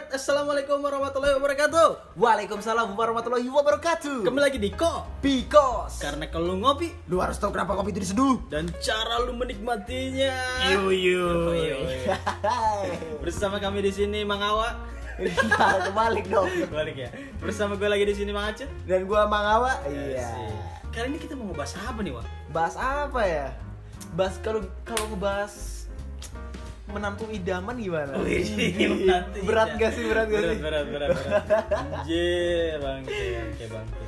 Alright, assalamualaikum warahmatullahi wabarakatuh. Waalaikumsalam warahmatullahi wabarakatuh. Kembali lagi di Ko. Because Karena kalau lu ngopi lu harus tahu kenapa kopi itu diseduh. dan cara lu menikmatinya. Yo. Bersama kami di sini Mang Awa. Kebalik dong. Balik ya. Bersama gue lagi di sini Mang Aceh. Dan gua Mang Awa. Iya. Asik. Kali ini kita mau ngebahas apa nih, Wak? Bahas apa ya? Bahas kalau kalau ngebahas menantu idaman gimana? Wih, menantu berat idaman. gak sih? Berat gak Berat, sih? berat, berat, berat. Anjir, bangke, bangke, bangke.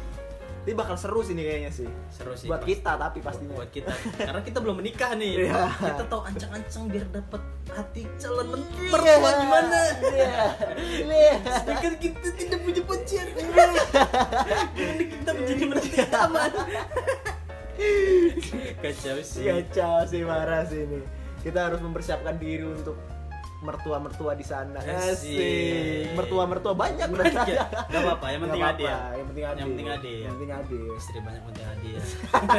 Ini bakal seru sih nih kayaknya sih. Seru sih. Buat pasti. kita tapi pastinya. buat kita karena kita belum menikah nih Iya. kita tahu ancang-ancang biar dapat hati calon men- Iya. mertua gimana Iya. Iya. sedangkan kita tidak punya pacar gimana kita menjadi mertua aman kacau sih Kacau sih marah sih ini. Kita harus mempersiapkan diri untuk mertua-mertua di sana. Asik. Asik. Mertua-mertua banyak Banyak ya? Gak apa-apa, yang penting Nggak ya. apa-apa, Yang penting ade. Yang penting ya. Yang penting ade. istri banyak penting hadiah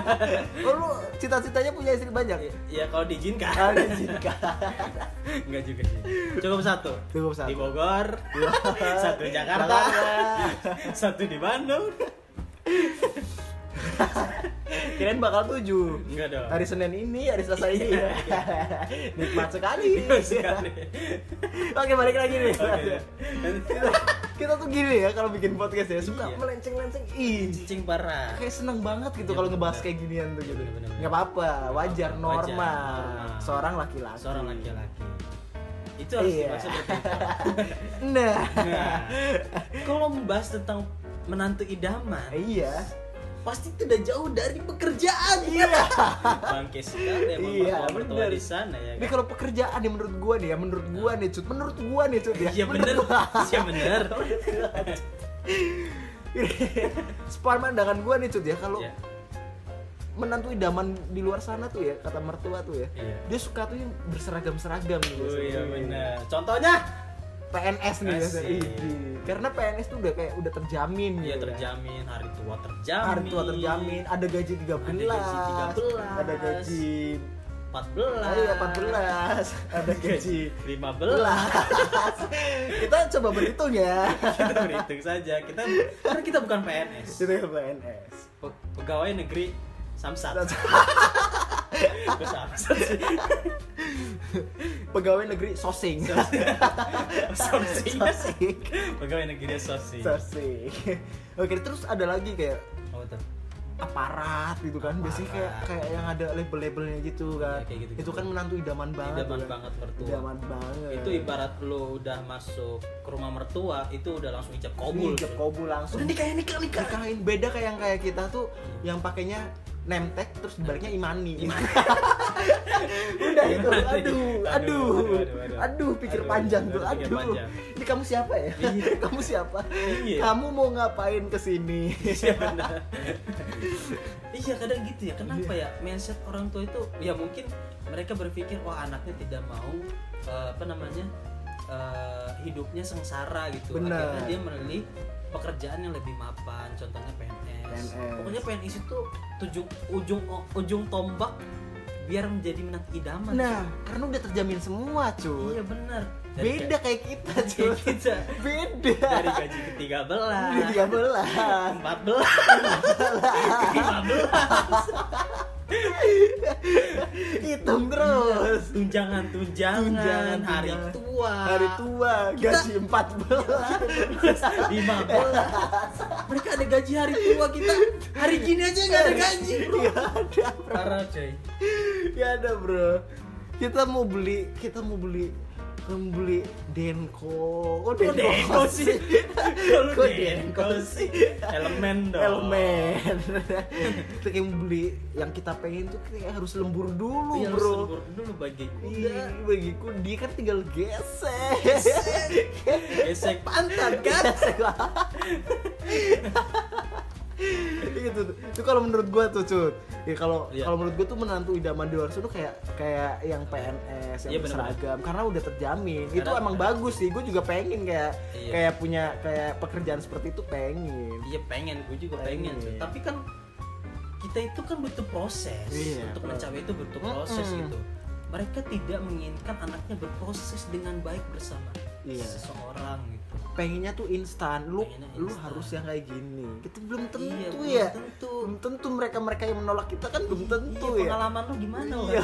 Oh lu cita-citanya punya istri banyak? ya kalau diizinkan Ada jika. Enggak juga sih cukup satu Cukup satu. di Bogor satu di Jakarta satu di Bandung Kirain bakal tujuh. enggak dong Hari Senin ini, hari Selasa ini. Iya. Nikmat sekali. Iya. Oke, balik lagi nih. Oke. kita, kita tuh gini ya kalau bikin podcast ya, suka Iya. melenceng-lenceng. Ih, Cicing parah. kayak seneng banget gitu Iya, kalau ngebahas kayak ginian tuh gitu. Nggak apa-apa, wajar, normal. normal. Seorang laki-laki. Seorang laki-laki. Itu harus Iya. Nah, Nah, kalau membahas tentang menantu idaman, iya. Pasti tidak jauh dari pekerjaan. Iya. Bangke sekali emang Iya, mertua bener. di sana ya. Ini Kan? kalau pekerjaan nih menurut gua nih ya, menurut gua nih, Cut. Menurut gua nih, Cut ya. Iya bener, iya bener. Sepandangan gua nih, Cut ya, kalau Iya. menantu idaman di luar sana tuh ya, kata mertua tuh ya. Iya. Dia suka tuh yang berseragam-seragam gitu. Oh iya bener. Contohnya? PNS nih biasa. Asik. Ih, Karena PNS tuh udah kayak udah terjamin Iya gitu kan. terjamin, hari tua terjamin. Hari tua terjamin, ada gaji 13, Ada gaji 13. ada gaji 14. Oh iya 14, ada gaji 15. Kita coba berhitung ya. kita berhitung saja. Kita karena kita bukan PNS. Itu yang PNS. Pe- Pegawai negeri Samsat. Pegawai negeri Sosing. Sosing. Sosing. Pegawai negeri Sosing. Sosing. Oke, terus ada lagi kayak Oh, aparat gitu kan biasanya kayak kayak yang ada label-labelnya gitu kan Iya, kayak gitu-gitu. itu kan menantu idaman banget Idaman kan. banget mertua. idaman banget Itu ibarat lu udah masuk ke rumah mertua, itu udah langsung ijab kabul. Ijab kabul langsung Udah nikah nikah nikah. nikahin beda kayak yang kayak kita tuh yang pakainya nemtek terus dibaliknya imani, udah itu aduh aduh Aduh, aduh, aduh, aduh. aduh pikir Aduh, panjang aduh, tuh aduh panjang. ini kamu siapa ya Iya. kamu siapa Iya. kamu mau ngapain ke sini Iya benar. iya kadang gitu ya. Kenapa ya mindset orang tua itu ya mungkin mereka berpikir wah anaknya tidak mau eh, apa namanya eh, hidupnya sengsara gitu. Benar. Akhirnya dia memilih pekerjaan yang lebih mapan. Contohnya PNS. PNS. Pokoknya PNS itu tujuh ujung ujung tombak biar menjadi menantu idaman. nah karena udah terjamin semua cuy Iya benar. beda kayak kita kayak cuy kita. beda Dari gaji ke 13 Di tiga belas 14 hitung terus. Tunjangan tunjangan, Tunjangan, hari tunjangan. tua. Hari tua gaji empat belas. 15 mereka ada gaji hari tua kita. Hari gini aja nggak ada gaji bro. Gak ada bro. Parah coy. Gak ada bro. Kita mau beli kita mau beli mau beli denko Kok Denko sih? Kalau Kok Denko sih? Elemen dong. elemen kita kayak mau beli yang kita pengen tuh kayak harus lembur dulu Iya, bro bro. dulu bagi kuda. Iya, bagiku dia kan tinggal gesek Gesek pantat kan? itu itu kalau menurut gua tuh cut ya kalau Iya. kalau menurut gua tuh menantu idaman di luar sana tuh kayak kayak yang PNS yang bener-bener. berseragam karena udah terjamin itu Karena- emang bagus sih gua juga pengen kayak Iya. kayak punya kayak pekerjaan seperti itu pengen Iya pengen, gue juga pengen. Pengen. Tapi kan kita itu kan butuh proses Iya, untuk bro. mencapai itu butuh proses Mm-mm. gitu. mereka tidak menginginkan anaknya berproses dengan baik bersama Iya. seseorang gitu pengennya tuh instan. Lu Pengennya lu harus yang kayak gini. Itu belum tentu Iya, belum ya. tentu. belum tentu mereka mereka yang menolak kita kan belum tentu iya, ya. pengalaman lu gimana Iya.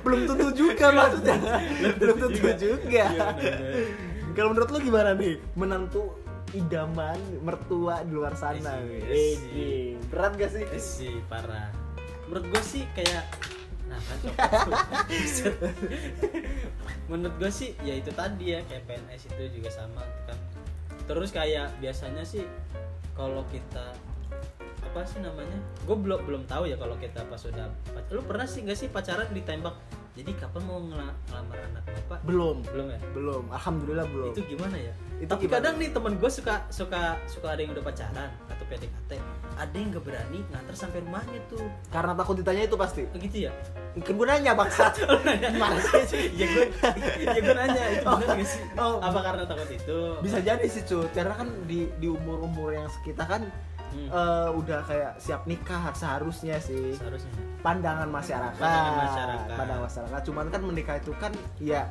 Belum tentu juga maksudnya. Belum tentu juga. Iya, benar-benar. kalau menurut lu gimana nih? Menantu idaman mertua di luar sana Isi, wih. isi. Ih, berat gak sih? Eh, sih parah. Menurut gue sih kayak nah kan menurut gue sih ya itu tadi ya kayak PNS itu juga sama gitu kan. Terus kayak biasanya sih kalau kita apa sih namanya? Gue belum belum tahu ya kalau kita pas sudah lu pernah sih nggak sih pacaran ditembak jadi kapan mau ngela- ngelamar anak bapak? Belum. Belum ya? Belum. Alhamdulillah belum. Itu gimana ya? Itu tapi gimana? kadang nih temen gue suka suka suka ada yang udah pacaran atau PDKT ada yang gak berani nganter sampai rumahnya tuh. Karena takut ditanya itu pasti. Gitu ya? Kan gue nanya bangsat gimana sih? Ya gue ya gue nanya itu Oh. benar gak sih? Oh. apa karena takut itu? Bisa jadi sih cut. Karena kan di di umur umur yang kita kan Hmm, eh, udah kayak siap nikah seharusnya sih seharusnya pandangan masyarakat Pandangan masyarakat. pandangan masyarakat cuman kan menikah itu kan ya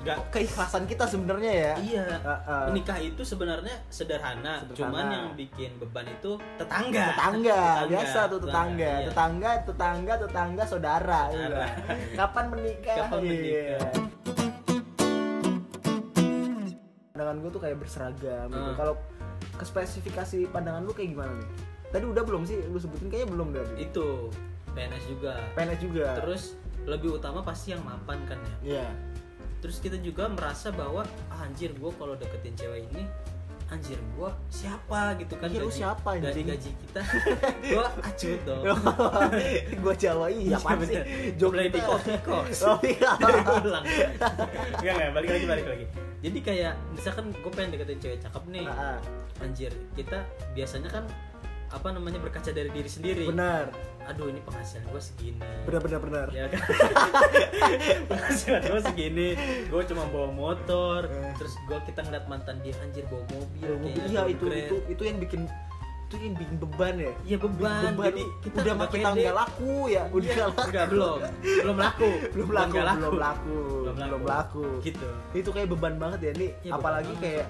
Nggak. keikhlasan kita sebenarnya ya iya Heeh. menikah itu sebenarnya sederhana, Sederhana. cuman yang bikin beban itu tetangga tetangga, biasa tuh tetangga iya. tetangga tetangga tetangga saudara ya Saudara. kapan menikah Kapan Iya. menikah? pandangan gue tuh kayak berseragam gitu. Hmm. kalau ke spesifikasi pandangan lu kayak gimana nih? Tadi udah belum sih lu sebutin? Kayaknya belum tadi itu PNS juga. PNS juga. Terus lebih utama pasti yang mapan kan ya? Iya. terus kita juga merasa bahwa ah, anjir gue kalau deketin cewek ini anjir gue siapa? gitu kan Iya, lu siapa, anjing? dari gaji kita. Gue acut dong. Gue Jawa iya apa sih? Jok di kos Oh, iya. ulang Enggak enggak balik lagi balik lagi. Jadi kayak misalkan gue pengen deketin cewek cakep nih. Ah, ah. Anjir kita biasanya kan apa namanya berkaca dari diri sendiri. Benar. Aduh ini penghasilan gue segini. Benar benar benar. Ya kan? Penghasilan gue segini. Gue cuma bawa motor. Eh. terus gue kita ngeliat mantan dia anjir bawa mobil Ya, kayaknya iya itu keren. itu itu yang bikin itu yang bikin beban ya? Iya beban, beban. Jadi kita udah makin pede. nggak laku ya? Udah Iya, laku. enggak, belum belum laku. belum laku. Belum laku. Belum belum laku. gitu. Itu kayak beban banget ya nih Iya, beban apalagi banget.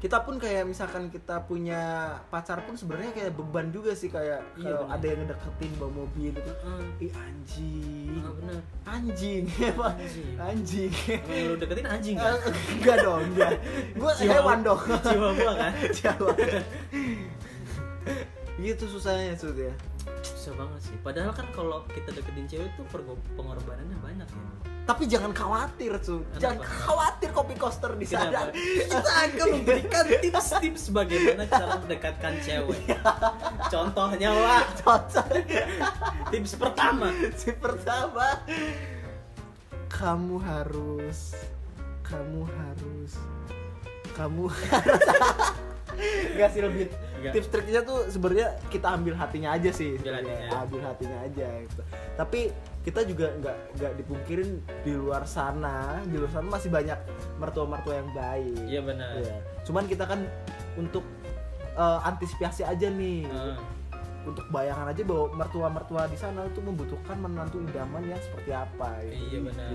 Kita pun kayak misalkan kita punya pacar pun sebenarnya kayak beban juga sih kayak Iya, kalau ada yang ngedeketin bawa mobil itu Heeh. ih anjing. Bener. Anjing apa? Anjing. anjing. Lu deketin anjing kan? enggak dong enggak. Gue Jiwa- hewan dong. Jiwa gua kan? Jawa gitu susahnya Sud ya. Susah banget sih. Padahal kan kalau kita deketin cewek tuh pengorbanannya banyak ya tapi jangan khawatir Kenapa? jangan khawatir kopi coaster di sana. Kita akan memberikan tips-tips bagaimana cara mendekatkan cewek. Contohnya Wak. Cocok tips pertama. Si pertama. Kamu harus kamu harus kamu harus Gak sih lebih Nggak. tips triknya tuh sebenarnya kita ambil hatinya aja sih Ambil hatinya. ambil hatinya aja gitu. tapi kita juga nggak nggak dipungkirin di luar sana di luar sana masih banyak mertua-mertua yang baik iya benar Iya. cuman kita kan untuk eh, antisipasi aja nih Heeh. untuk bayangan aja bahwa mertua-mertua di sana itu membutuhkan menantu idaman yang seperti apa gitu. iya benar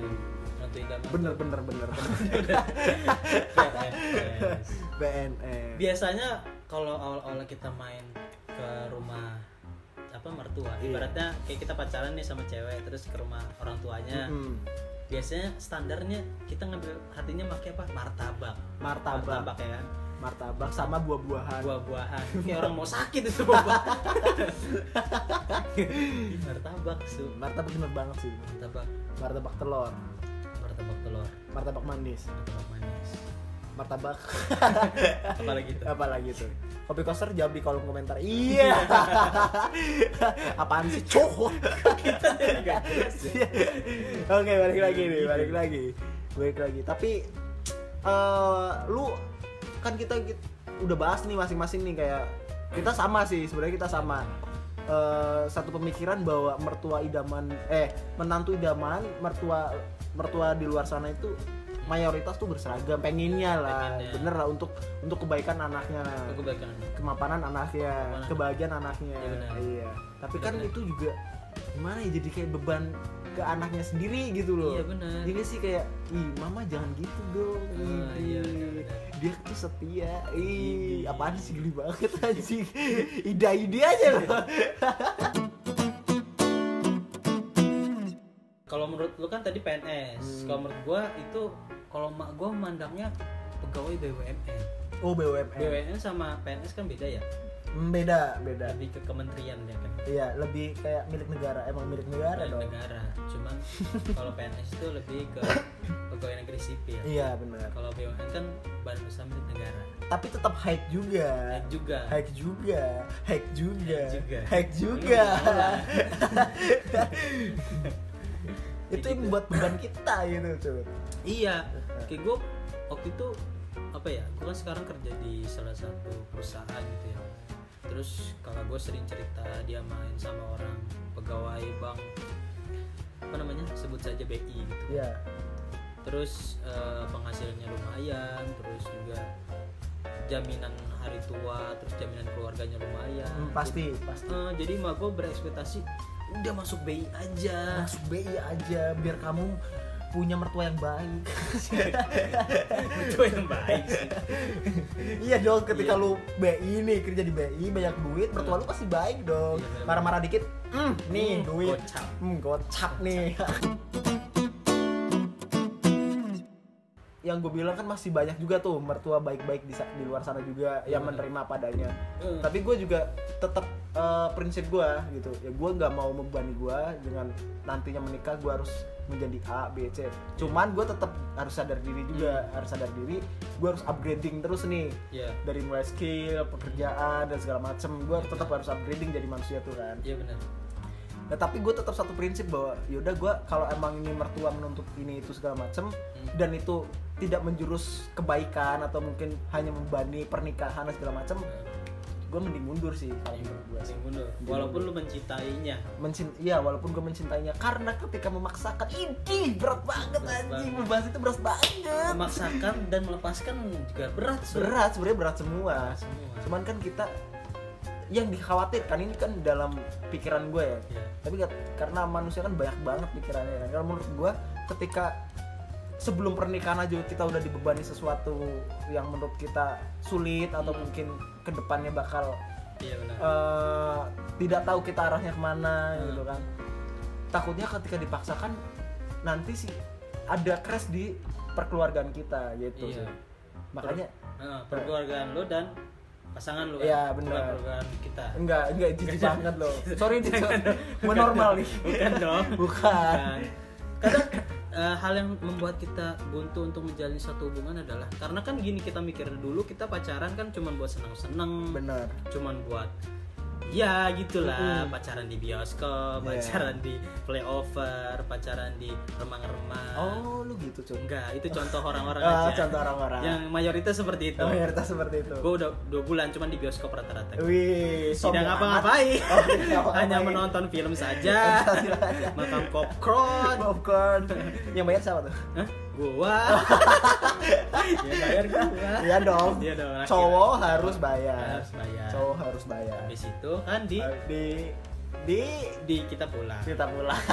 nanti idaman bener bener bener. PNS. BNN biasanya kalau awal-awal kita main ke rumah apa mertua Iya. ibaratnya kayak kita pacaran nih sama cewek terus ke rumah orang tuanya. Mm-mm. biasanya standarnya kita ngambil hatinya pakai apa? Martabak. Martabak. Ya. Kan martabak sama buah-buahan. Buah-buahan. Kayak orang mau sakit itu buah martabak su. Martabak bener banget sih. Martabak. Martabak telur martabak telur. Martabak manis. Martabak manis. Martabak. Apalagi itu apalagi tuh? Kopi koster jawab di kolom komentar. Iya. Apaan sih cowok oke balik lagi nih balik lagi. Balik lagi. Tapi eh lu kan kita, git- udah bahas nih masing-masing nih kayak kita sama sih sebenarnya kita sama. Eh, satu pemikiran bahwa mertua idaman eh menantu idaman mertua mertua di luar sana itu mayoritas tuh berseragam pengennya lah Pengennya. bener lah untuk untuk kebaikan anaknya aku baikan kemapanan anaknya Kemapanan. kebahagiaan anaknya Iya, benar. iya tapi kan Benar. itu juga gimana ya jadi kayak beban ke anaknya sendiri gitu loh Iya, benar. Iya nggak sih kayak ih mama jangan gitu dong Ah, Ih, iya, benar-benar. dia tuh setia ih Iya. apaan sih geli banget anjing ide-ide aja loh kalau menurut lu kan tadi PNS Hmm. kalau menurut gua itu kalau mak gua mandangnya pegawai BUMN oh BUMN BUMN sama PNS kan beda ya? Hmm, beda beda. Lebih ke kementerian ya kan? Iya lebih kayak milik negara. Emang milik negara Milik dong. negara. Cuman kalau PNS itu lebih ke pegawai negeri sipil. Iya benar. Kalau BUMN kan badan usaha milik negara. Tapi tetap hike juga. Naik juga. Hike juga. Hike juga. Hike juga. hike juga. mau lah. itu yang Gitu. membuat beban kita gitu tuh iya kayak gue waktu itu apa ya gue kan sekarang kerja di salah satu perusahaan gitu ya. Terus kakak gue sering cerita dia main sama orang pegawai bank apa namanya sebut saja BI gitu. Ya terus eh, penghasilannya lumayan terus juga jaminan hari tua terus jaminan keluarganya lumayan Hmm, pasti pasti. Eh, jadi mak gue berekspektasi udah masuk BI aja. Masuk BI aja biar kamu punya mertua yang baik. Itu yang baik sih. Iya dong ketika Iya. lu BI nih kerja di BI banyak duit mertua lu pasti baik dong. Iya, marah-marah dikit hmm, nih Hmm, duit. gocap. hmm, gocap nih yang gue bilang kan masih banyak juga tuh mertua baik-baik di, di luar sana juga yang Iya. menerima padanya Eh, tapi gue juga tetap eh, prinsip gue gitu ya gue nggak mau membebani gue dengan nantinya menikah gue harus menjadi A B C. Cuman gue tetap harus sadar diri juga harus sadar diri gue harus upgrading terus nih. Iya, dari mulai skill pekerjaan dan segala macem gue tetap harus upgrading jadi manusia tuh kan. Iya benar. nah tapi gue tetap satu prinsip bahwa yaudah gue kalau emang ini mertua menuntut ini itu segala macem Hmm. dan itu tidak menjurus kebaikan atau mungkin hanya membani pernikahan dan segala macem gue mending mundur sih kalau menurut gue sih mundur. Walaupun lu mencintainya. mencint iya walaupun gue mencintainya karena ketika memaksakan ini berat banget anjing membahas itu berat banget Memaksakan dan melepaskan juga berat. Sur. berat sebenarnya berat semua Semua. cuman kan kita yang dikhawatirkan ini kan dalam pikiran gue ya Iya. tapi kat- karena manusia kan banyak banget pikirannya kan kalau menurut gue ketika sebelum pernikahan aja kita udah dibebani sesuatu yang menurut kita sulit atau Hmm. mungkin ke depannya bakal Iya benar. eh, tidak tahu kita arahnya ke mana Hmm. gitu kan takutnya ketika dipaksakan nanti sih ada crash di perkeluargaan kita gitu Iya. sih. makanya Nah, perkeluargaan lu dan pasangan lu Iya, kan? benar. Bukan perkeluargaan kita. enggak enggak jijik banget loh sorry nih Jangan dong. mau normal nih Bukan dong. bukan Bukan. Kadang eh, hal yang membuat kita buntu untuk menjalin satu hubungan adalah karena kan gini kita mikir dulu kita pacaran kan cuma buat senang-senang, benar. cuman buat ya gitulah Mm-mm. pacaran di bioskop, Iya. pacaran di playover, pacaran di remang-remang. oh lu gitu cuy Enggak, itu contoh orang-orang Ah, aja. contoh orang-orang Yang mayoritas seperti itu. mayoritas seperti itu Gue udah dua bulan cuman di bioskop rata-rata. wih Tidak ngapa-ngapain. Oh. Hanya menonton film saja. Makan popcorn. popcorn yang bayar siapa tuh Hah? Gua. Ya bayar gua. iya dong Iya dong. cowok harus bayar harus bayar. cowok harus bayar Habis itu kan di di di di kita pulang. kita pulang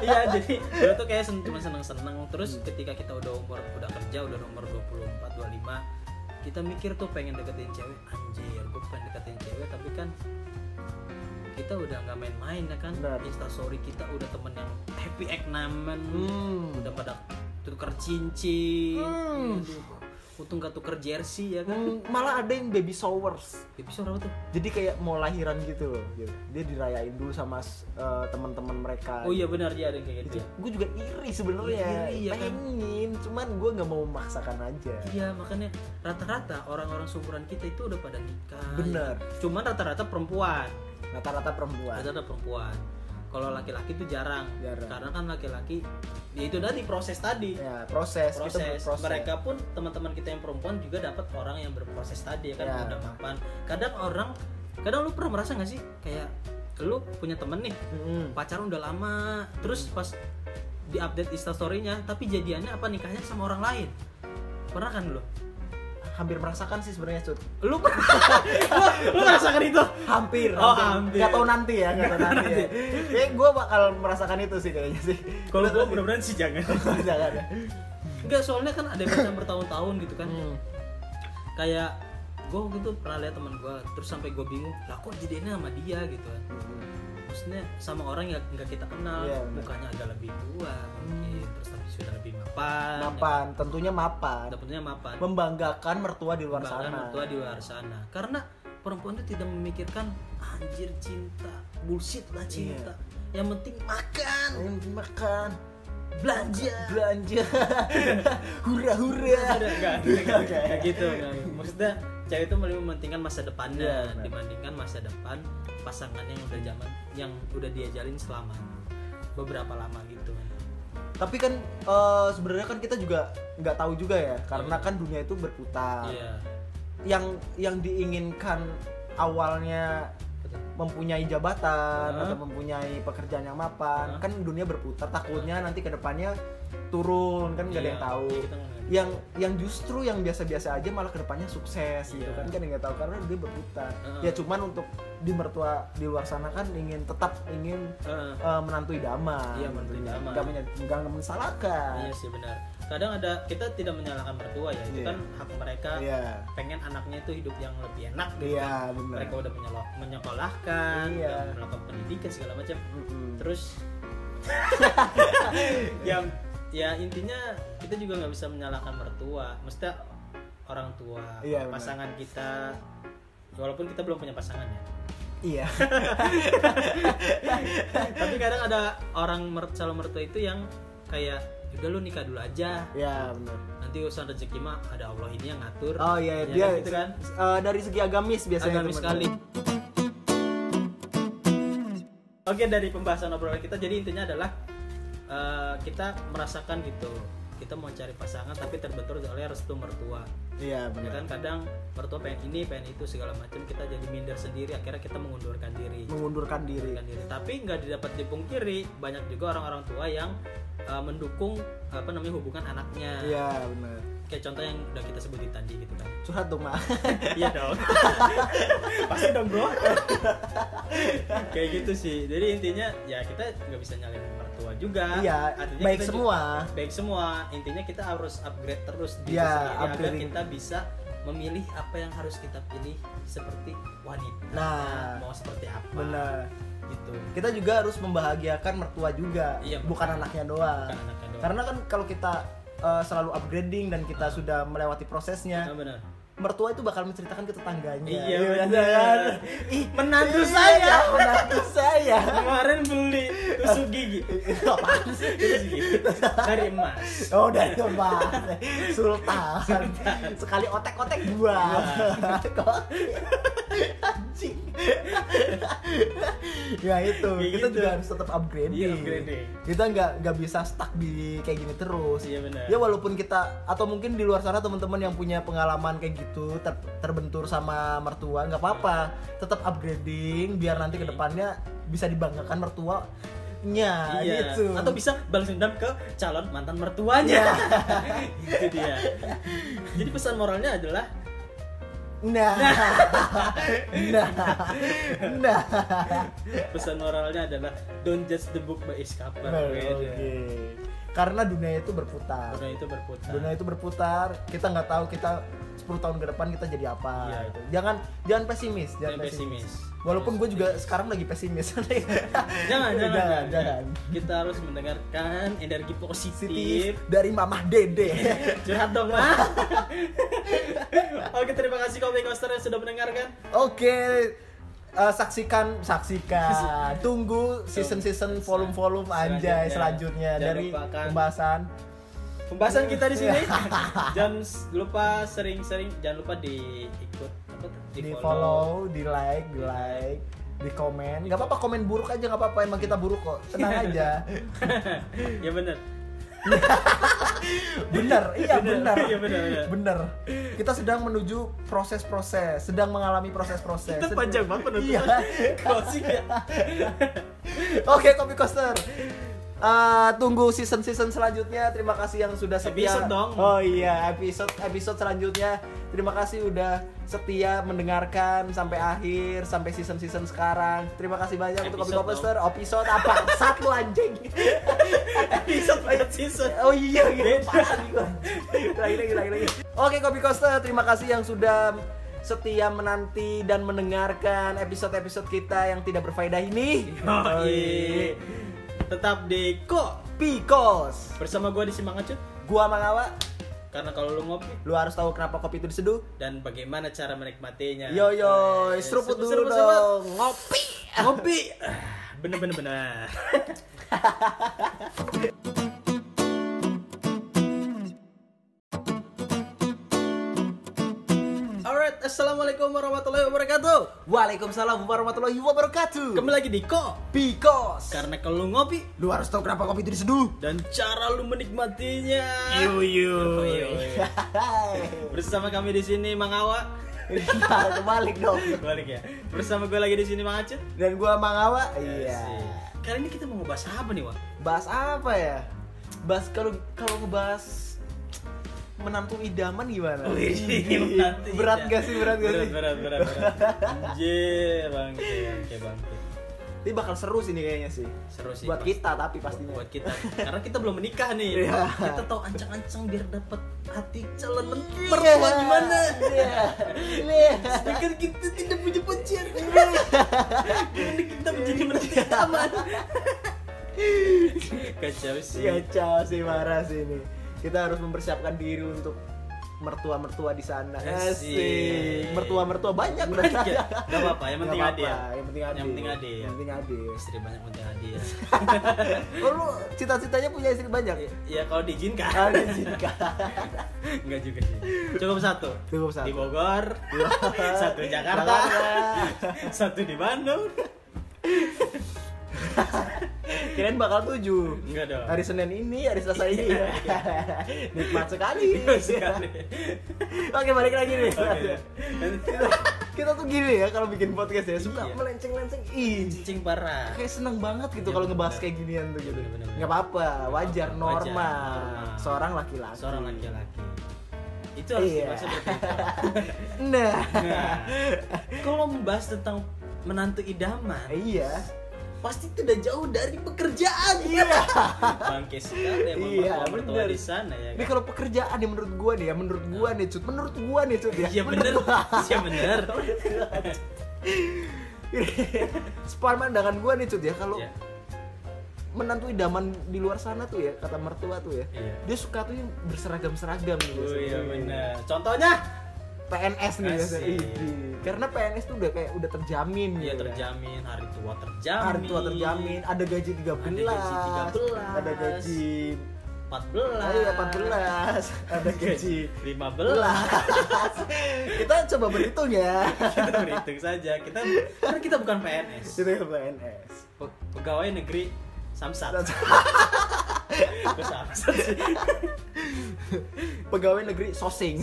Iya, jadi dulu tuh kayak sen- cuma seneng-seneng terus ketika kita udah umur udah kerja udah umur 24 25 kita mikir tuh pengen deketin cewek anjir gue pengen deketin cewek tapi kan kita udah nggak main-main ya kan Benar. instastory kita udah temen yang happy egg namen hmm. udah pada tukar cincin Hmm. Aduh, untung gak tuker jersey ya kan Hmm, malah ada yang baby showers episode apa tuh jadi kayak mau lahiran gitu loh gitu. dia dirayain dulu sama eh, teman-teman mereka oh iya benar dia ada kayak gitu itu ya. gue juga iri sebenarnya Iri, iya kan? pengen cuman gue nggak mau memaksakan aja Iya makanya rata-rata orang-orang seumuran kita itu udah pada nikah. Bener. ya. Cuman rata-rata perempuan. rata-rata perempuan Rata-rata perempuan. Kalau laki-laki itu jarang. Jarang. Karena kan laki-laki ya itu tadi proses tadi. ya proses, kita Proses. berproses Mereka pun teman-teman kita yang perempuan juga dapat orang yang berproses tadi ya kan Ya. udah mapan. Kadang orang kadang lu pernah merasa nggak sih kayak lu punya temen nih Mm-mm. pacaran udah lama terus pas di update instastorynya tapi jadiannya apa nikahnya sama orang lain pernah kan lu hampir merasakan sih sebenarnya cut. Lu lu, lu merasakan itu? Hampir Oh, hampir. nggak tahu nanti ya nggak tahu nanti ya. Kayak gue bakal merasakan itu sih kayaknya sih. Kalau gua mudah-mudahan sih jangan. Jangan ya. Enggak soalnya kan ada yang bertahun-tahun gitu kan. Hmm. kayak gue waktu itu pernah lihat teman gue terus sampai gue bingung lah kok jadinya sama dia gitu kan maksudnya sama orang yang nggak kita kenal. Iya, benar. mukanya agak lebih tua mungkin terus tapi sudah lebih mapan. Mapan tentunya mapan. Dapetnya mapan. Membanggakan mertua di luar Bahkan sana. mertua di luar sana. Karena perempuan itu tidak memikirkan anjir cinta. Bullshit lah cinta. Iya. yang penting makan. Yang penting makan. Belanja. Belanja. Hura hura enggak, enggak gitu maksudnya cewek itu lebih mementingkan masa depannya Iya, benar. dibandingkan masa depan pasangannya yang udah zaman yang udah dia jalin selama beberapa lama gitu. Tapi kan eh, sebenarnya kan kita juga nggak tahu juga ya karena kan dunia itu berputar. Iya. Yang yang diinginkan awalnya mempunyai jabatan Hah? atau mempunyai pekerjaan yang mapan Hah? kan dunia berputar. Takutnya nanti ke depannya turun kan nggak ada yang Iya, tahu yang yang justru yang biasa-biasa aja malah ke depannya sukses gitu Iya. kan kan nggak tahu karena dia berputar Heeh. ya cuman untuk di mertua di luar sana kan ingin tetap ingin Heeh. eh, menantu idaman Iya, menantu tentunya. idaman. nggak nggak mensalahkan iya sih benar kadang ada kita tidak menyalahkan mertua ya itu Iya. kan hak mereka iya pengen anaknya itu hidup yang lebih enak gitu kan. iya benar mereka udah menyekolahkan Iya. udah melakukan pendidikan segala macam Mm-mm. terus yang ya intinya kita juga nggak bisa menyalahkan mertua mesti orang tua Iya, pasangan kita walaupun kita belum punya pasangan ya. Iya. Tapi kadang ada orang mer- calon mertua itu yang kayak udah lu nikah dulu aja. Iya benar. Nanti urusan rezeki mah ada Allah ini yang ngatur. Oh iya Ya dia kan, gitu kan? eh, dari segi agamis biasanya agamis sekali. Oke dari pembahasan obrolan kita jadi intinya adalah eh, kita merasakan gitu. Kita mau cari pasangan tapi terbentur oleh restu mertua. Iya ya benar. kan kadang mertua pengen ini pengen itu segala macam. Kita jadi minder sendiri akhirnya kita mengundurkan diri. Mengundurkan diri. Mengundurkan diri. Tapi nggak didapat dipungkiri banyak juga orang-orang tua yang eh, mendukung apa namanya hubungan anaknya. Iya benar kayak contoh yang udah kita sebutin tadi gitu kan. Curhat dong mak iya dong. Pasti dong bro. Kayak gitu sih. Jadi intinya ya kita nggak bisa nyalain mertua juga. Iya Artinya baik semua. Baik semua. Intinya kita harus upgrade terus diri Iya, sendiri agar kita bisa memilih apa yang harus kita pilih seperti wanita. Nah. mau seperti apa. Benar. Gitu. Kita juga harus membahagiakan mertua juga Iya, bukan anaknya doang. Bukan anaknya doang. Karena kan kalau kita eh, selalu upgrading dan kita sudah melewati prosesnya. Benar mertua itu bakal menceritakan ke tetangganya. Iya, kan? benar. ih menantu iya, saya. menantu saya. Kemarin beli tusuk gigi. Apaan sih? Tusuk gigi. Dari emas. Oh dari emas. Sultan. Sekali otek-otek dua Kok Anjing. Ya itu. Kayak Kita gitu. juga harus tetap upgrading Iya, upgrading. Kita nggak nggak bisa stuck di kayak gini terus. Iya, benar. Ya walaupun kita Atau mungkin di luar sana teman-teman yang punya pengalaman kayak gitu ter- Terbentur sama mertua nggak apa-apa. Tetap upgrading Biar nanti ke depannya Bisa dibanggakan mertuanya iya. gitu. Atau bisa balas dendam ke calon mantan mertuanya. Itu dia. Jadi pesan moralnya adalah Nah, nah, nah. pesan moralnya adalah don't judge the book by its cover Oke. Beda. Karena dunia itu berputar. Dunia itu berputar Dunia itu berputar. Kita nggak tahu kita 10 tahun ke depan kita jadi apa. Iya. gitu. Jangan jangan pesimis, jangan Jangan pesimis. pesimis. Walaupun gue juga sekarang lagi pesimis. jangan, jangan, jangan, jangan. kita harus mendengarkan energi positif dari Mamah Dede. curhat dong mah oke terima kasih Coaster yang sudah mendengarkan Oke. Eh, saksikan saksikan tunggu season season volume volume anjay Selanjutnya. selanjutnya dari lupakan. pembahasan pembahasan kita di sini jangan lupa sering-sering jangan lupa diikut apa tuh? di follow, di like, di like, di komen. Gak apa-apa komen buruk aja nggak apa-apa. Emang kita buruk kok. Tenang aja. ya bener Bener, iya Bener, bener. iya, bener, bener. Bener. Kita sedang menuju proses-proses, sedang mengalami proses-proses. itu panjang banget penutupan Iya. closing ya Oke, Kopi Coaster. Eh, tunggu season-season selanjutnya. Terima kasih yang sudah setia. Episode dong. Oh iya, episode episode selanjutnya. Terima kasih udah setia mendengarkan sampai akhir, sampai season-season sekarang. Terima kasih banyak untuk Kopi Episode Kopister. Episode apa? Satu anjing. episode season Oh iya gitu. Lagi lagi lagi lagi. Oke Kopi Coaster, terima kasih yang sudah setia menanti dan mendengarkan episode-episode kita yang tidak berfaedah ini. Yoi. Tetap di kok Pikos. bersama gue di Simangacut Gua Mangawa, karena kalau lu ngopi lu harus tahu kenapa kopi itu diseduh. dan bagaimana cara menikmatinya Yo yo, Eh, seruput dulu seruput, seruput. dong. Ngopi. ngopi bener bener bener Alright, assalamualaikum warahmatullahi wabarakatuh. Waalaikumsalam warahmatullahi wabarakatuh. Kembali lagi di Ko. Pikos. Karena kalau lu ngopi Lu harus tahu kenapa kopi itu diseduh. dan cara lu menikmatinya. Yo. Yo, yo. Bersama kami di sini Mang Awa. Nah, kebalik dong. Balik ya. Bersama gue lagi di sini Mang Acut. Dan gua Mangawa. Iya. Iya. Kali ini kita mau ngebahas apa nih, Wak? Bahas apa ya? Bahas kalau kalau ngebahas menantu idaman gimana? Wih, Iya. menantu berat gak sih berat gak sih? Berat, berat, berat. Anjir, bangke, bangke, bangke. Ini bakal seru sih nih kayaknya sih. Seru sih. Buat pasti. kita tapi pastinya. Buat kita. Karena kita belum menikah nih. Iya. Kita tahu ancang-ancang biar dapat hati calon Iya. mertua gimana. Iya. Iya. Sedangkan kita tidak punya pacar. Gimana kita menjadi menantu idaman? Kacau sih. Kacau sih marah sih ini. Kita harus mempersiapkan diri untuk mertua-mertua di sana. Asik. Asik. Mertua-mertua banyak Banyak ya? Gak apa-apa, yang penting Nggak ya. apa-apa, Yang penting ade. Yang penting ade ya. Yang penting ade. Istri banyak penting ade ya. Oh lu cita-citanya punya istri banyak? Ya kalau diizinkan. Ah, diizinkan. Enggak juga sih. Cukup satu. Cukup satu. Di Bogor, satu di Jakarta, satu di Bandung. Kirain bakal tujuh. Enggak dong. Hari Senin ini, hari Selasa ini. Iya. Nikmat sekali. sekali. Oke, balik lagi nih. Kita, kita tuh gini ya kalau bikin podcast ya, suka Iya. melenceng-lenceng. Ih, Cicing parah. kayak seneng banget gitu Iya, kalau ngebahas kayak ginian tuh gitu. Nggak apa-apa, wajar, Wajar, normal. normal. Seorang laki-laki. Seorang laki-laki. Itu harus Iya. dibahas seperti itu. Nah, Nah, kalau membahas tentang menantu idaman, iya. Pasti itu udah jauh dari pekerjaan. Iya. Bangke sekali emang Iya, mertua mertua bener. di sana ya. Ini kan? kalau pekerjaan ya menurut gua nih ya, menurut gua nih cut, menurut gua nih cut ya. Iya bener, iya bener. Sepandangan gua nih cut ya kalau Iya. menantu idaman di luar sana tuh ya kata mertua tuh ya Iya. dia suka tuh yang berseragam-seragam gitu Oh iya bener. Contohnya? PNS nih. Ih, karena PNS tuh udah kayak udah terjamin Iya gitu kan. terjamin, hari tua terjamin. hari tua terjamin ada gaji 13 Ada gaji 13. ada gaji 14. oh iya 14 ada gaji 15. kita coba berhitung ya kita berhitung saja. Kita karena kita bukan PNS. itu ya PNS Pe- Pegawai negeri Samsat. Pegawai negeri sosing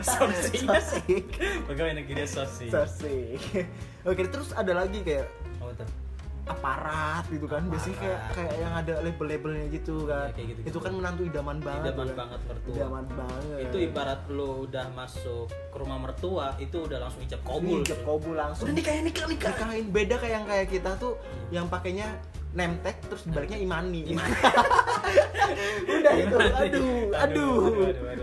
Sosing. sosing Pegawai negeri Sosing. sosing oke terus ada lagi kayak Oh, aparat gitu kan biasanya kayak Aparat. kayak yang ada label-labelnya gitu kan Iya, kayak gitu-gitu. itu kan menantu idaman banget Idaman tuh kan. banget mertua. idaman banget Itu ibarat lu udah masuk ke rumah mertua, itu udah langsung ijab kabul. Ijab kabul langsung Udah nikah nikah nikah. nikahin beda kayak yang kayak kita tuh yang pakainya nemtek terus dibaliknya imani. Udah itu, aduh, aduh,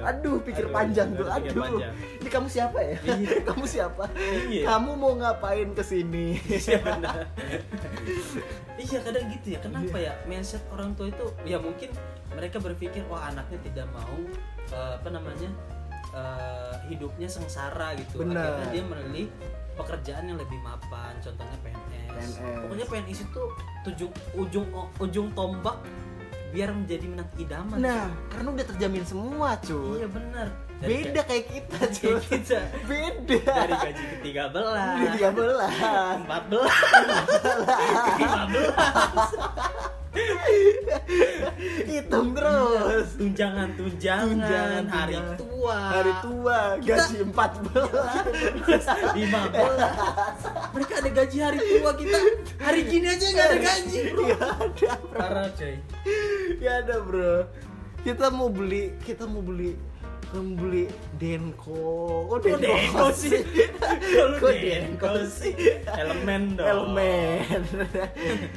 Aduh, pikir panjang tuh, aduh. Ini kamu siapa ya? Iya. kamu siapa? Iya. Kamu mau ngapain ke sini? Iya benar. iya kadang gitu ya. Kenapa ya mindset orang tua itu ya mungkin mereka berpikir wah anaknya tidak mau eh, apa namanya eh, hidupnya sengsara gitu. Benar. Akhirnya dia memilih pekerjaan yang lebih mapan. Contohnya PNS. PNS. Pokoknya PNS itu ujung ujung ujung tombak biar menjadi menantu idaman. Nah, karena udah terjamin semua, cuy. iya benar. Beda kayak kita, cuy. kita. Beda. dari gaji ke 13 Di 13. 14 15 hitam terus tunjangan tunjangan, Tunjangan, hari tunjangan. tua. Hari tua gaji 14 lima belas. Mereka ada gaji hari tua kita. Hari gini aja nggak ada gaji bro. Ada bro. Parah coy. Ya ada bro. Kita mau beli kita mau beli mau beli denko. Kok Kok Denko sih? Kok Denko sih? Elemen dong. elemen.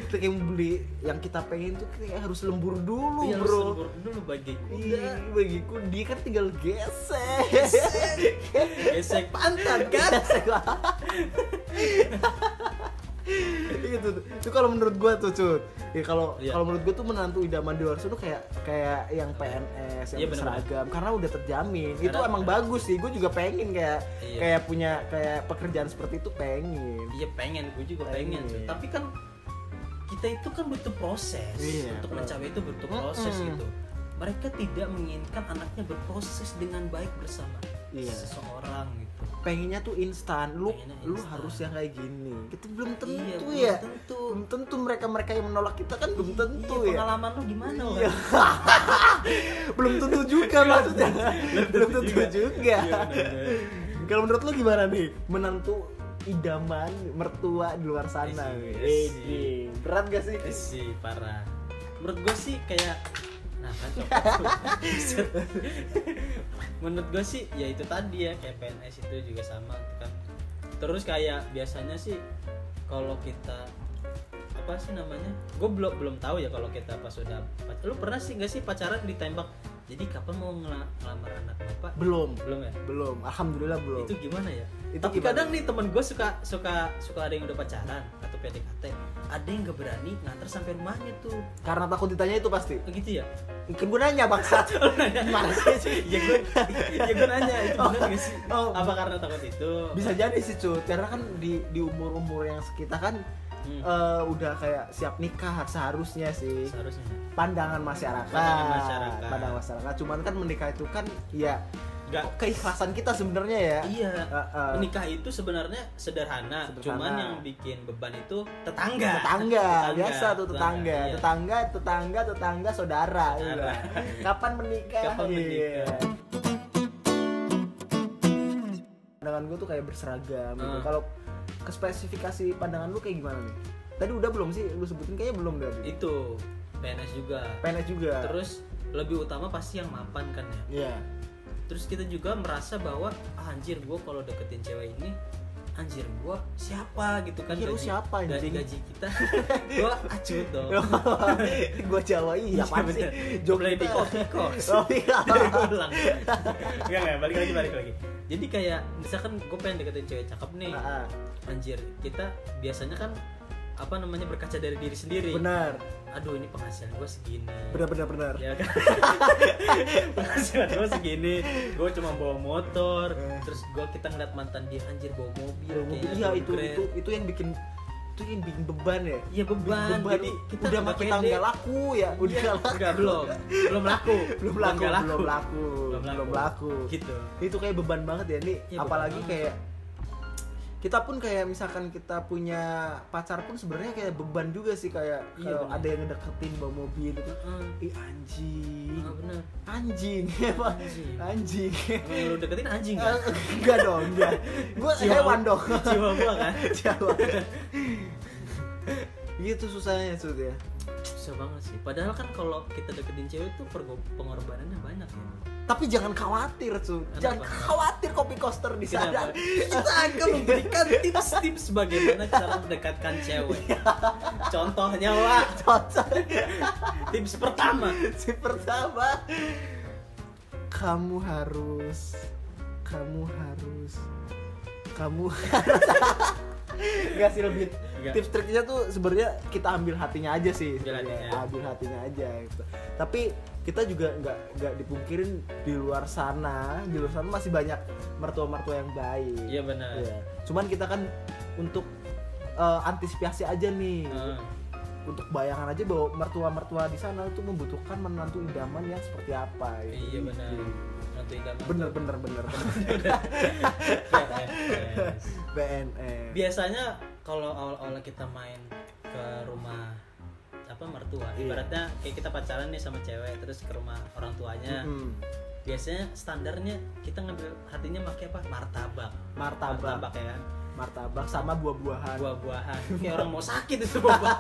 Itu kayak mau beli yang kita pengen tuh kayak harus lembur dulu Iya, bro. harus lembur dulu bagi Iya, kuda. Bagiku dia kan tinggal gesek. gesek. Pantat kan itu itu kalau menurut gua tuh cut ya kalau Iya. kalau menurut gua tuh menantu idaman di luar sana tuh kayak kayak yang PNS yang bener-bener. seragam karena udah terjamin itu Karena- emang bagus sih gua juga pengen kayak Iya. kayak punya kayak pekerjaan seperti itu pengen iya pengen gue juga pengen, Pengen. tapi kan kita itu kan butuh proses Iya, untuk betul. mencapai itu butuh proses Mm-mm. gitu mereka tidak menginginkan anaknya berproses dengan baik bersama Iya. seseorang gitu pengennya tuh instan. Lu Pengennya lu instan. harus yang kayak gini. Itu belum tentu Iya, belum ya tentu. belum tentu mereka mereka yang menolak kita kan belum tentu iya, ya. pengalaman lu gimana? Iya. belum tentu juga maksudnya. belum tentu juga. Iya, kalau menurut lu gimana nih? Menantu idaman mertua di luar sana Isi, isi. Berat gak sih? Sih parah. Menurut gue sih kayak Buset. menurut gue sih ya itu tadi ya kayak PNS itu juga sama kan terus kayak biasanya sih kalau kita apa sih namanya gue belum belum tahu ya kalau kita pas sudah lu pernah sih nggak sih pacaran ditembak jadi kapan mau ngela- ngelamar anak bapak? Belum. Belum ya? Belum. Alhamdulillah belum. Itu gimana ya? Itu tapi gimana? kadang nih temen gue suka suka suka ada yang udah pacaran atau PDKT ada yang gak berani nganter sampai rumahnya tuh. Karena takut ditanya itu pasti. Begitu ya? Kan gue nanya bangsat gimana sih? Ya gue ya gue nanya itu benar gak sih? Oh. apa karena takut itu? Bisa jadi sih cut. Karena kan di di umur umur yang kita kan Hmm. eh, udah kayak siap nikah seharusnya sih seharusnya pandangan masyarakat Pandangan masyarakat. pandangan masyarakat cuman kan menikah itu kan ya Nggak- keikhlasan kita sebenarnya ya iya Heeh. menikah itu sebenarnya sederhana, Sederhana. cuman yang bikin beban itu tetangga tetangga biasa tuh tetangga iya. tetangga tetangga tetangga saudara Saudara. kapan menikah Kapan Iya. menikah? pandangan gue tuh kayak berseragam gitu Hmm. kalau ke spesifikasi pandangan lu kayak gimana nih? Tadi udah belum sih? Lu sebutin kayaknya belum dari itu PNS juga. PNS juga. Terus lebih utama pasti yang mapan kan ya? Iya. Terus kita juga merasa bahwa ah, anjir gue kalau deketin cewek ini anjir gue siapa? gitu kan Iya, lu siapa, dari anjing? gaji kita. Gue acut dong. Gue Jawa iya apa sih? Play di. Oh, iya. ulang. Enggak enggak balik lagi balik lagi jadi kayak misalkan gue pengen deketin cewek cakep nih. Ah, ah. anjir kita biasanya kan apa namanya berkaca dari diri sendiri. Benar. Aduh ini penghasilan gue segini. Benar benar benar. Ya kan? Penghasilan gue segini. Gue cuma bawa motor. Eh. terus gue kita ngeliat mantan dia anjir bawa mobil Iya, kayaknya iya itu keren. itu itu yang bikin itu yang bikin beban ya? Iya beban, beban. Jadi kita udah nggak kita nggak laku ya? Udah Iya, laku udah. belum. Belum laku. Belum laku nggak belum laku Belum belum laku. Gitu. Itu kayak beban banget ya nih beban apalagi kayak kita pun kayak misalkan kita punya pacar pun sebenarnya kayak beban juga sih kayak Iya, kalau ada yang ngedeketin bawa mobil itu Heeh. ih anjing. Bener anjing. Anjing. anjing. Lu deketin anjing kan? enggak dong enggak. Gua Jiwa- hewan dong. jiwa gua kan? Jawa gitu susahnya ya. Susah banget sih. Padahal kan kalau kita deketin cewek tuh pergo- pengorbanannya banyak ya. Tapi jangan khawatir Kenapa? jangan khawatir kopi coaster di sana. Kita akan memberikan tips-tips bagaimana cara mendekatkan cewek. Contohnya Wak. Cocok tips pertama. Si pertama. Kamu harus kamu harus kamu harus Gak sih lebih tips triknya tuh sebenarnya kita ambil hatinya aja sih Ambil hatinya. ambil hatinya aja gitu tapi kita juga nggak nggak dipungkirin di luar sana di luar sana masih banyak mertua-mertua yang baik iya benar Iya. cuman kita kan untuk eh, antisipasi aja nih Heeh. untuk bayangan aja bahwa mertua-mertua di sana itu membutuhkan menantu idaman yang seperti apa gitu. iya benar idaman bener bener bener. BNN biasanya kalau awal-awal kita main ke rumah apa mertua Iya. ibaratnya kayak kita pacaran nih sama cewek terus ke rumah orang tuanya. Biasanya standarnya kita ngambil hatinya pakai apa? Martabak. Martabak. Ya. Kan martabak sama buah-buahan. Buah-buahan. Kayak orang mau sakit itu buah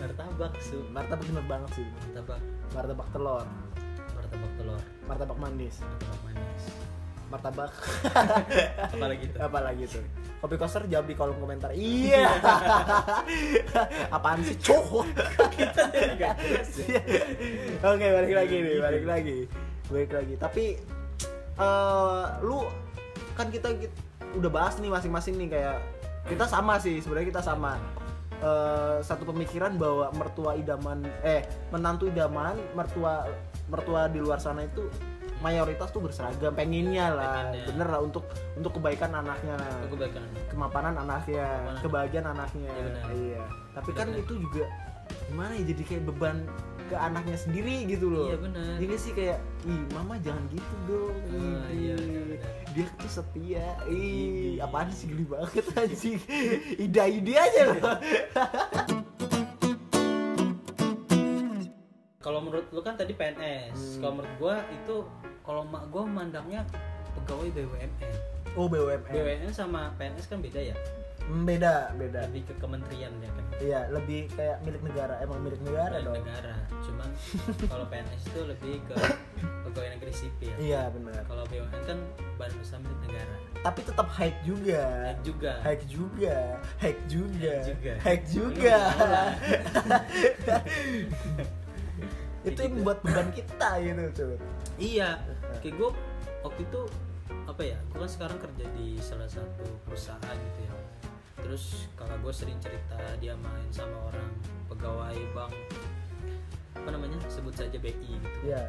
martabak su. Martabak bener banget sih. Martabak. Martabak telur martabak telur. Martabak manis. Martabak manis. Martabak. Apalagi itu apa lagi tuh? Kopi koster jawab di kolom komentar. Iya. Apaan sih cowok oke balik lagi nih balik lagi. Balik lagi. Tapi eh lu kan kita, kita udah bahas nih masing-masing nih kayak kita sama sih sebenarnya kita sama. Eh, satu pemikiran bahwa mertua idaman eh menantu idaman mertua mertua di luar sana itu mayoritas tuh berseragam pengennya lah. Pengennya. bener lah untuk untuk kebaikan anaknya. Aku baikkan kemapanan anaknya Kemapanan. kebahagiaan anaknya. Iya, benar. iya. Tapi Iya, kan itu juga gimana ya jadi kayak beban ke anaknya sendiri gitu loh. Iya benar. Jadi sih kayak ih mama jangan gitu dong Ah, Ih, iya, benar. dia tuh setia. Ih Ih. apaan sih geli banget anjing. Ide-ide aja loh kalau menurut lu kan tadi PNS Hmm. kalau menurut gua itu kalau mak gua mandangnya pegawai BUMN oh BUMN BUMN sama PNS kan beda ya? Hmm, beda beda. Lebih ke kementerian ya kan? Iya lebih kayak milik negara. Emang milik negara Milik dong. negara. Cuman kalau PNS itu lebih ke pegawai negeri sipil. Iya benar. Kalau BUMN kan badan usaha milik negara. Tapi tetap hike juga. Naik juga. Hack juga, hack juga, Hack juga. hack juga. Mau lah. itu yang gitu. membuat beban kita gitu cuy. iya kayak gue waktu itu apa ya gue kan sekarang kerja di salah satu perusahaan gitu ya terus kakak gue sering cerita dia main sama orang pegawai bank apa namanya sebut saja BI gitu Iya.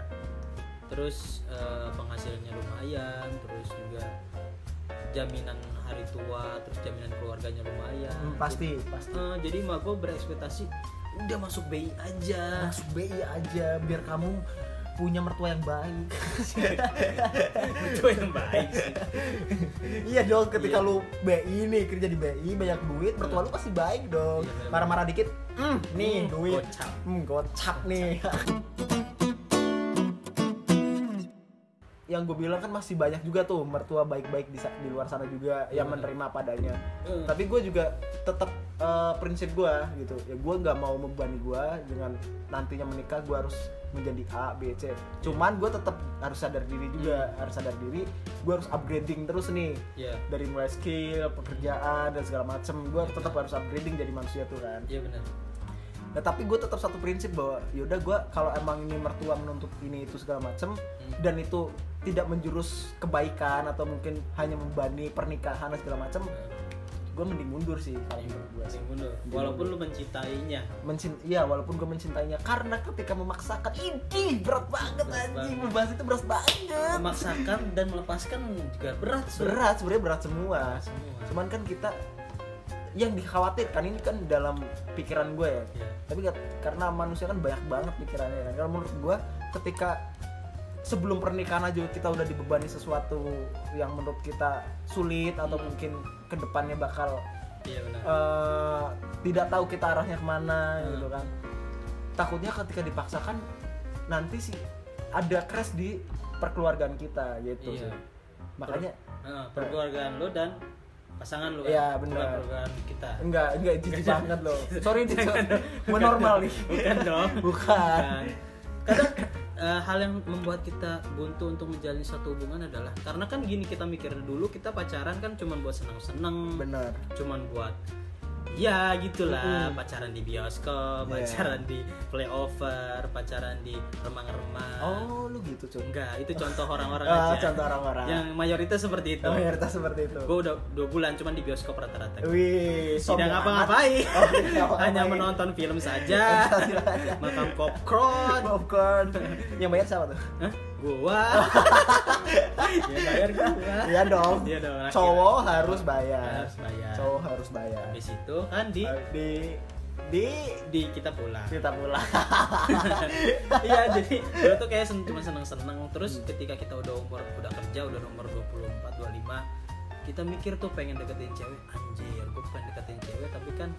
terus eh, penghasilannya lumayan terus juga jaminan hari tua terus jaminan keluarganya lumayan Hmm, pasti, pasti. Eh, jadi mak gue berekspektasi udah masuk BI aja Masuk BI aja biar kamu punya mertua yang baik. itu yang baik iya dong, ketika Iya. lu BI nih kerja di BI banyak duit, mertua lu pasti baik dong. Iya. Marah-marah dikit, hmm, nih Hmm, duit. gocap. Hmm, gocap nih. yang gue bilang kan masih banyak juga tuh mertua baik-baik di, di luar sana juga yang Iya. menerima padanya Eh, tapi gue juga tetap eh, prinsip gue gitu. Ya gue nggak mau membebani gue dengan nantinya menikah gue harus menjadi A B C. Cuman gue tetap harus sadar diri juga harus sadar diri. Gue harus upgrading terus nih. Ya dari mulai skill pekerjaan dan segala macem gue tetap harus upgrading jadi manusia tuh kan. Iya benar Nah, tapi gue tetap satu prinsip bahwa yaudah gue kalau emang ini mertua menuntut ini itu segala macem dan itu tidak menjurus kebaikan atau mungkin hanya membani pernikahan dan segala macem gue mending mundur sih kalau menurut gue sih. Mundur. walaupun lu mencintainya. Mencint iya walaupun gue mencintainya. Karena ketika memaksakan ini berat banget Berat anjing. membahas itu berat banget. Memaksakan dan melepaskan juga berat Sur. berat sebenarnya berat semua. Semua. Cuman kan kita yang dikhawatirkan ini kan dalam pikiran gue ya. Ya tapi karena manusia kan banyak banget pikirannya kan. Kalau menurut gua ketika sebelum pernikahan aja kita udah dibebani sesuatu yang menurut kita sulit atau Hmm. mungkin ke depannya bakal iya benar. eh, tidak tahu kita arahnya ke mana Hmm. gitu kan. Takutnya ketika dipaksakan nanti sih ada crash di perkeluargaan kita gitu Iya. sih. Makanya Nah, perkeluargaan lu dan pasangan lu kan? Iya, benar. perkeluargaan kita. Enggak enggak jijik banget loh sorry nih mau normal nih. Bukan dong. Bukan. Bukan. kadang eh, hal yang membuat kita buntu untuk menjalin satu hubungan adalah karena kan gini kita mikir dulu kita pacaran kan cuma buat senang-senang bener cuman buat ya gitulah Mm-mm. pacaran di bioskop Iya. pacaran di playover pacaran di remang-remang oh lu gitu cuy enggak itu contoh orang-orang Ah, aja contoh orang-orang. yang mayoritas seperti itu mayoritas seperti itu. gue udah dua bulan cuman di bioskop rata-rata Wih, tidak ngapa-ngapain. Oh, hanya menonton film saja makan popcorn popcorn. Yang bayar siapa tuh? Hah? Gua ya bayar gua Iya dong. Iya dong. Cowok harus bayar. harus bayar Cowok harus bayar. habis itu kan di Di di di kita pulang kita pulang. iya jadi gue tuh kayak sen- cuma seneng-seneng terus ketika kita udah umur udah kerja udah umur 24 25 kita mikir tuh pengen deketin cewek anjir gue pengen deketin cewek tapi kan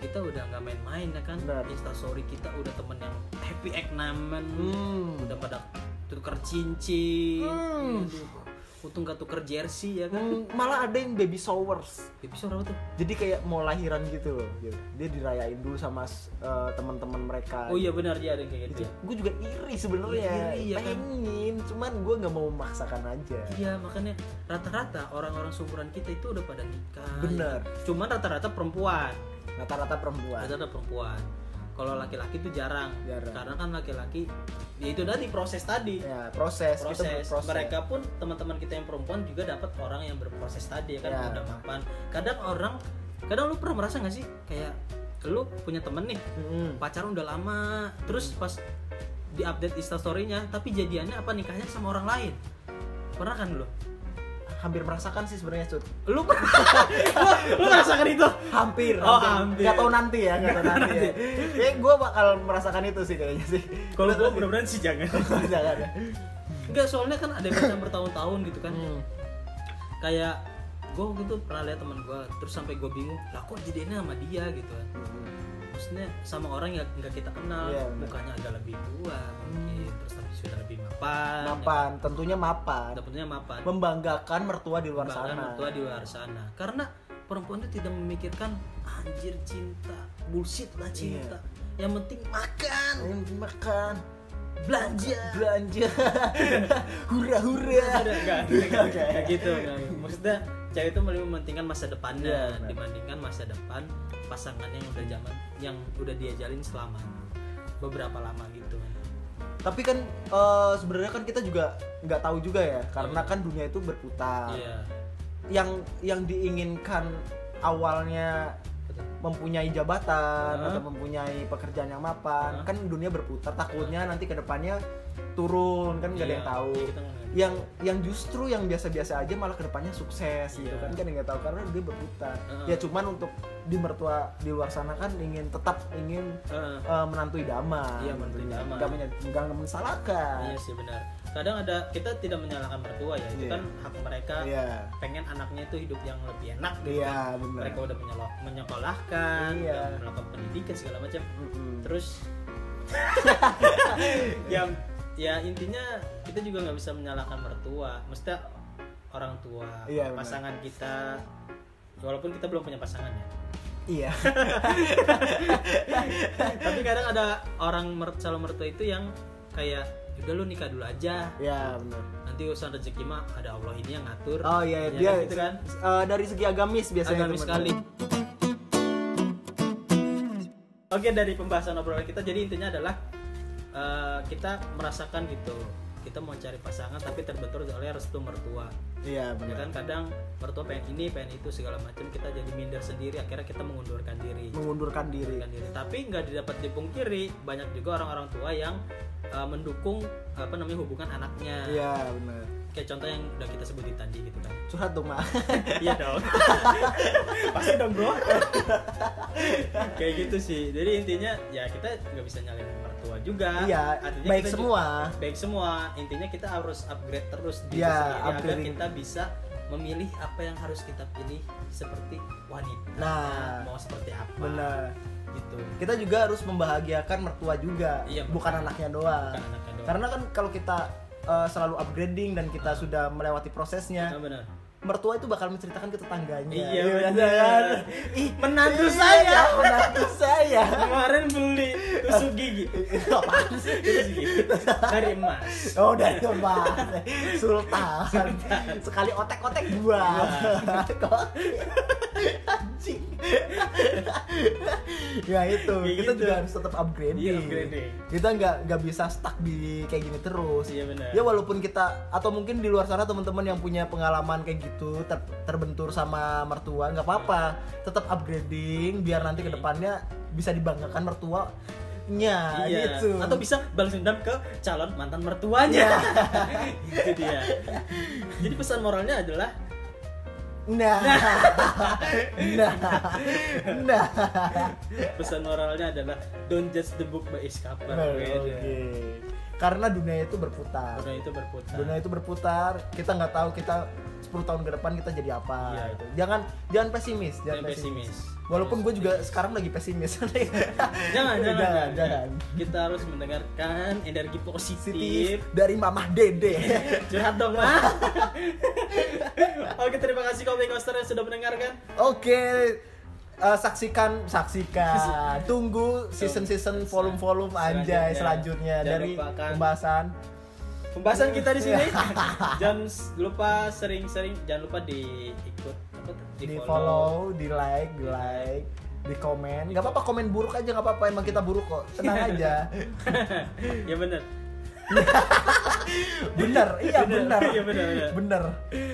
kita udah nggak main-main ya kan Benar. instastory kita udah temen yang happy egg namen Hmm. udah pada tukar cincin Hmm. Aduh, untung gak tuker jersey ya kan Hmm, malah ada yang baby showers episode apa tuh jadi kayak mau lahiran gitu loh gitu. dia dirayain dulu sama uh, teman-teman mereka oh iya benar ya ada kayak gitu ya gue juga iri sebenarnya iya kan? pengen cuman gue nggak mau memaksakan aja Iya makanya rata-rata orang-orang seumuran kita itu udah pada nikah. Bener. ya. Cuman rata-rata perempuan. Rata-rata perempuan Rata-rata perempuan. Kalau laki-laki itu jarang. Jarang. Karena kan laki-laki ya itu tadi proses tadi. ya proses, kita Proses. berproses Mereka pun teman-teman kita yang perempuan juga dapat orang yang berproses tadi ya kan Ya. udah mapan. Kadang orang kadang lu pernah merasa nggak sih kayak lu punya temen nih Mm-mm. pacaran udah lama terus pas di update instastorynya tapi jadiannya apa nikahnya sama orang lain pernah kan lu hampir merasakan sih sebenarnya cut. Lu lu, lu merasakan itu? Hampir Oh, hampir. nggak tahu nanti ya nggak tahu nanti ya. Kayak gue bakal merasakan itu sih kayaknya sih. Kalau tahu mudah-mudahan sih jangan. Jangan ya. Enggak soalnya kan ada yang bertahun-tahun gitu kan. Hmm. kayak gue waktu itu pernah lihat teman gue terus sampai gue bingung lah kok jadinya sama dia gitu kan maksudnya sama orang yang nggak kita kenal. Iya, benar. mukanya agak lebih tua mungkin terus tapi sudah lebih mapan mapan tentunya mapan. Dapetnya mapan. Membanggakan mertua di luar sana. mertua di luar sana. Karena perempuan itu tidak memikirkan anjir cinta. Bullshit lah cinta. Iya. yang penting makan. Yang makan. Belanja. Belanja. Hura hura enggak gitu maksudnya cewek itu lebih mementingkan masa depannya Iya, benar. dibandingkan masa depan pasangannya yang udah zaman yang udah dia jalin selama beberapa lama gitu. Kan tapi kan eh, sebenarnya kan kita juga nggak tahu juga ya karena kan dunia itu berputar. Iya. Yang yang diinginkan awalnya mempunyai jabatan Hah? atau mempunyai pekerjaan yang mapan Hah? kan dunia berputar. Takutnya nanti ke depannya turun kan nggak ada yang Iya, tahu iya, yang yang justru yang biasa-biasa aja malah ke depannya sukses gitu Iya. kan kan nggak tahu karena dia berputar Heeh. ya cuman untuk di mertua di luar sana kan ingin tetap ingin Heeh. eh, menantu idaman Iya, menantu idaman. nggak nggak mensalahkan iya sih benar kadang ada kita tidak menyalahkan mertua ya itu Iya. kan hak mereka iya pengen anaknya itu hidup yang lebih enak gitu iya kan. benar mereka udah menyelo- menyekolahkan Iya. udah melakukan pendidikan segala macam Mm-mm. terus yang ya intinya kita juga nggak bisa menyalahkan mertua mesti orang tua Iya, pasangan kita walaupun kita belum punya pasangan ya. Iya. Tapi kadang ada orang mer- calon mertua itu yang kayak udah lu nikah dulu aja. Iya benar. Nanti urusan rezeki mah ada Allah ini yang ngatur. Oh iya Ya dia kan, gitu kan? eh, dari segi agamis biasanya agamis sekali. Oke dari pembahasan obrolan kita jadi intinya adalah eh, kita merasakan gitu. Kita mau cari pasangan tapi terbentur oleh restu mertua. Iya ya benar. kan kadang mertua pengen ini pengen itu segala macam. Kita jadi minder sendiri akhirnya kita mengundurkan diri. Mengundurkan diri. Mengundurkan diri. Tapi nggak dapat dipungkiri banyak juga orang-orang tua yang eh, mendukung apa namanya hubungan anaknya. Iya benar. Kayak contoh yang udah kita sebutin tadi gitu kan. Curhat dong mak. Iya dong. Pasti dong bro. Kayak gitu sih. Jadi intinya ya kita nggak bisa nyalain mertua juga. Iya Artinya baik kita semua. Baik semua. Intinya kita harus upgrade terus diri Iya, sendiri agar kita bisa memilih apa yang harus kita pilih seperti wanita. Nah. mau seperti apa. benar. Gitu. Kita juga harus membahagiakan mertua juga Iya, bukan anaknya doang. Bukan anaknya doang. Karena kan kalau kita eh, selalu upgrading dan kita sudah melewati prosesnya benar mertua itu bakal menceritakan ke tetangganya. Iya, kan? benar. ih menantu iya, saya menantu saya. Kemarin beli tusuk gigi. Apaan sih? Tusuk gigi. Dari emas. Oh dari emas. Sultan. Sekali otek-otek dua Anjing Ya itu Kayak Kita gitu. juga harus tetap upgrading Iya, upgrading. Kita nggak nggak bisa stuck di kayak gini terus iya benar Ya walaupun kita Atau mungkin di luar sana teman-teman yang punya pengalaman kayak gitu ter- Terbentur sama mertua nggak apa-apa Tetap upgrading Biar nanti ke depannya Bisa dibanggakan mertua nya Iya. gitu Atau bisa balas dendam ke calon mantan mertuanya. itu dia. Jadi pesan moralnya adalah Nah, nah, nah. pesan moralnya adalah don't judge the book by its cover. Oke. Beda. Karena dunia itu berputar. Dunia itu berputar. Dunia itu berputar. Kita nggak tahu kita 10 tahun ke depan kita jadi apa. Iya. gitu. Jangan jangan pesimis, Jangan jangan pesimis. pesimis. Walaupun gue juga sekarang lagi pesimis. jangan, jangan, jangan, jangan. Kita harus mendengarkan energi positif. Dari Mamah Dede. Curhat dong, Mah. Oke, terima kasih Kopi Coaster yang sudah mendengarkan. Oke, eh, saksikan, saksikan. Tunggu season-season volume-volume anjay Selanjutnya. selanjutnya Jangan dari pembahasan. Pembahasan kita di sini. jangan lupa sering-sering jangan lupa diikut apa tuh? Di follow, di like, di like, di komen. Gak apa-apa komen buruk aja nggak apa-apa. Emang kita buruk kok. Tenang aja. ya benar. Bener, iya Bener, bener. iya, bener, bener. Bener.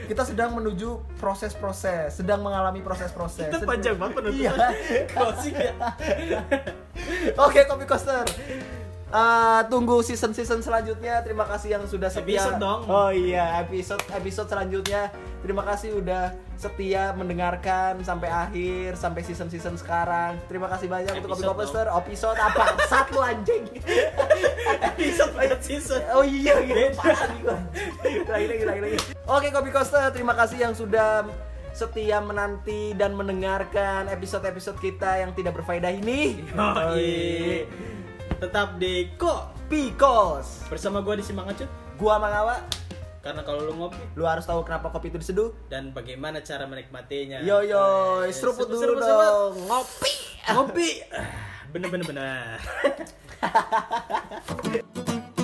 Kita sedang menuju proses-proses, sedang mengalami proses-proses. Itu panjang banget penutupan. Iya. Closing ya. Oke, Kopi Coaster. Eh, tunggu season-season selanjutnya. Terima kasih yang sudah setia. Episode dong. Oh iya, episode episode selanjutnya. Terima kasih udah setia mendengarkan sampai akhir, sampai season-season sekarang. Terima kasih banyak untuk Kopi Episode Coaster. Episode apa? Satu anjing. Episode season. Oh iya gitu. Lagi lagi lagi lagi. Oke Kopi Coaster, terima kasih yang sudah setia menanti dan mendengarkan episode-episode kita yang tidak berfaedah ini. Yoi. Tetap di kok Pikos. bersama gua di Simangacut Gua Mangawa, karena kalau lu ngopi lu harus tahu kenapa kopi itu diseduh. dan bagaimana cara menikmatinya. Yo yo, Eh, seruput dulu seruput, seruput. dong. Ngopi. Ngopi. Bener bener bener.